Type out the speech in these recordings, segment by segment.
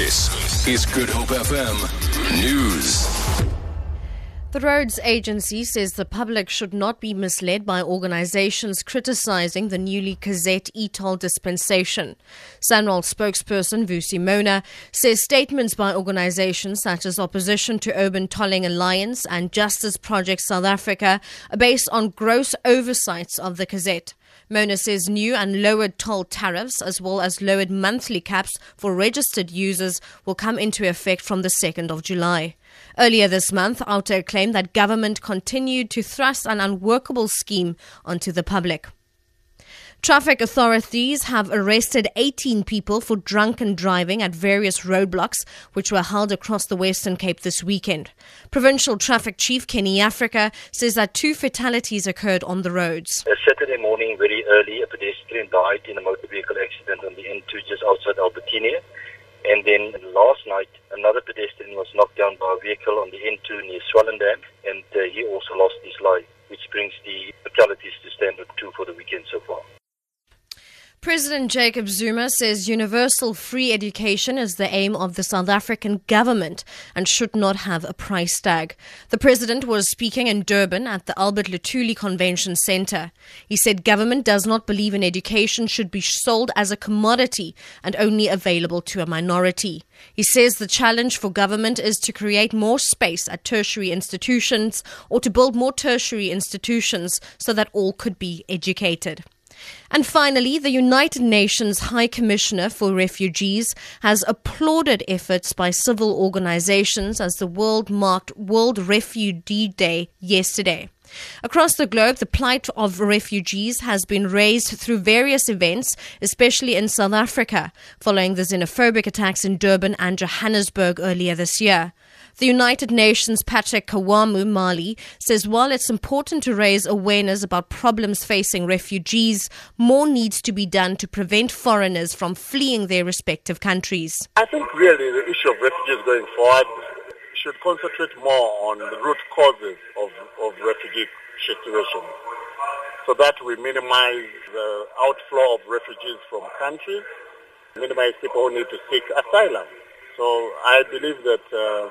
This is Good Hope FM News. The Roads Agency says the public should not be misled by organizations criticizing the newly Gazette e-toll dispensation. SANRAL spokesperson Vusi Mona says statements by organizations such as Opposition to Urban Tolling Alliance and Justice Project South Africa are based on gross oversights of the Gazette. Mona says new and lowered toll tariffs, as well as lowered monthly caps for registered users, will come into effect from the 2nd of July. Earlier this month, OUTA claimed that government continued to thrust an unworkable scheme onto the public. Traffic authorities have arrested 18 people for drunken driving at various roadblocks which were held across the Western Cape this weekend. Provincial Traffic Chief Kenny Africa says that two fatalities occurred on the roads. A Saturday morning, very early, a pedestrian died in a motor vehicle accident on the N2 just outside Albertina. And then last night, another pedestrian was knocked down by a vehicle on the N2 near Swellendam, and uh, he also lost his life, which brings the fatalities to standard two for the weekend so far. President Jacob Zuma says universal free education is the aim of the South African government and should not have a price tag. The president was speaking in Durban at the Albert Luthuli Convention Center. He said government does not believe in education should be sold as a commodity and only available to a minority. He says the challenge for government is to create more space at tertiary institutions or to build more tertiary institutions so that all could be educated. And finally, the United Nations High Commissioner for Refugees has applauded efforts by civil organizations as the world marked World Refugee Day yesterday. Across the globe, the plight of refugees has been raised through various events, especially in South Africa, following the xenophobic attacks in Durban and Johannesburg earlier this year. The United Nations Patrick Kawamu Mali says while it's important to raise awareness about problems facing refugees, more needs to be done to prevent foreigners from fleeing their respective countries. I think really the issue of refugees going forward should concentrate more on the root causes of, of refugee situation so that we minimize the outflow of refugees from countries, minimize people who need to seek asylum. So I believe that uh,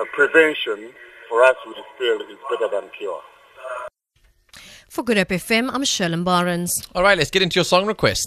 uh, prevention for us we feel is better than cure. For Good Hope FM, I'm Sherlyn Barnes. All right, let's get into your song request.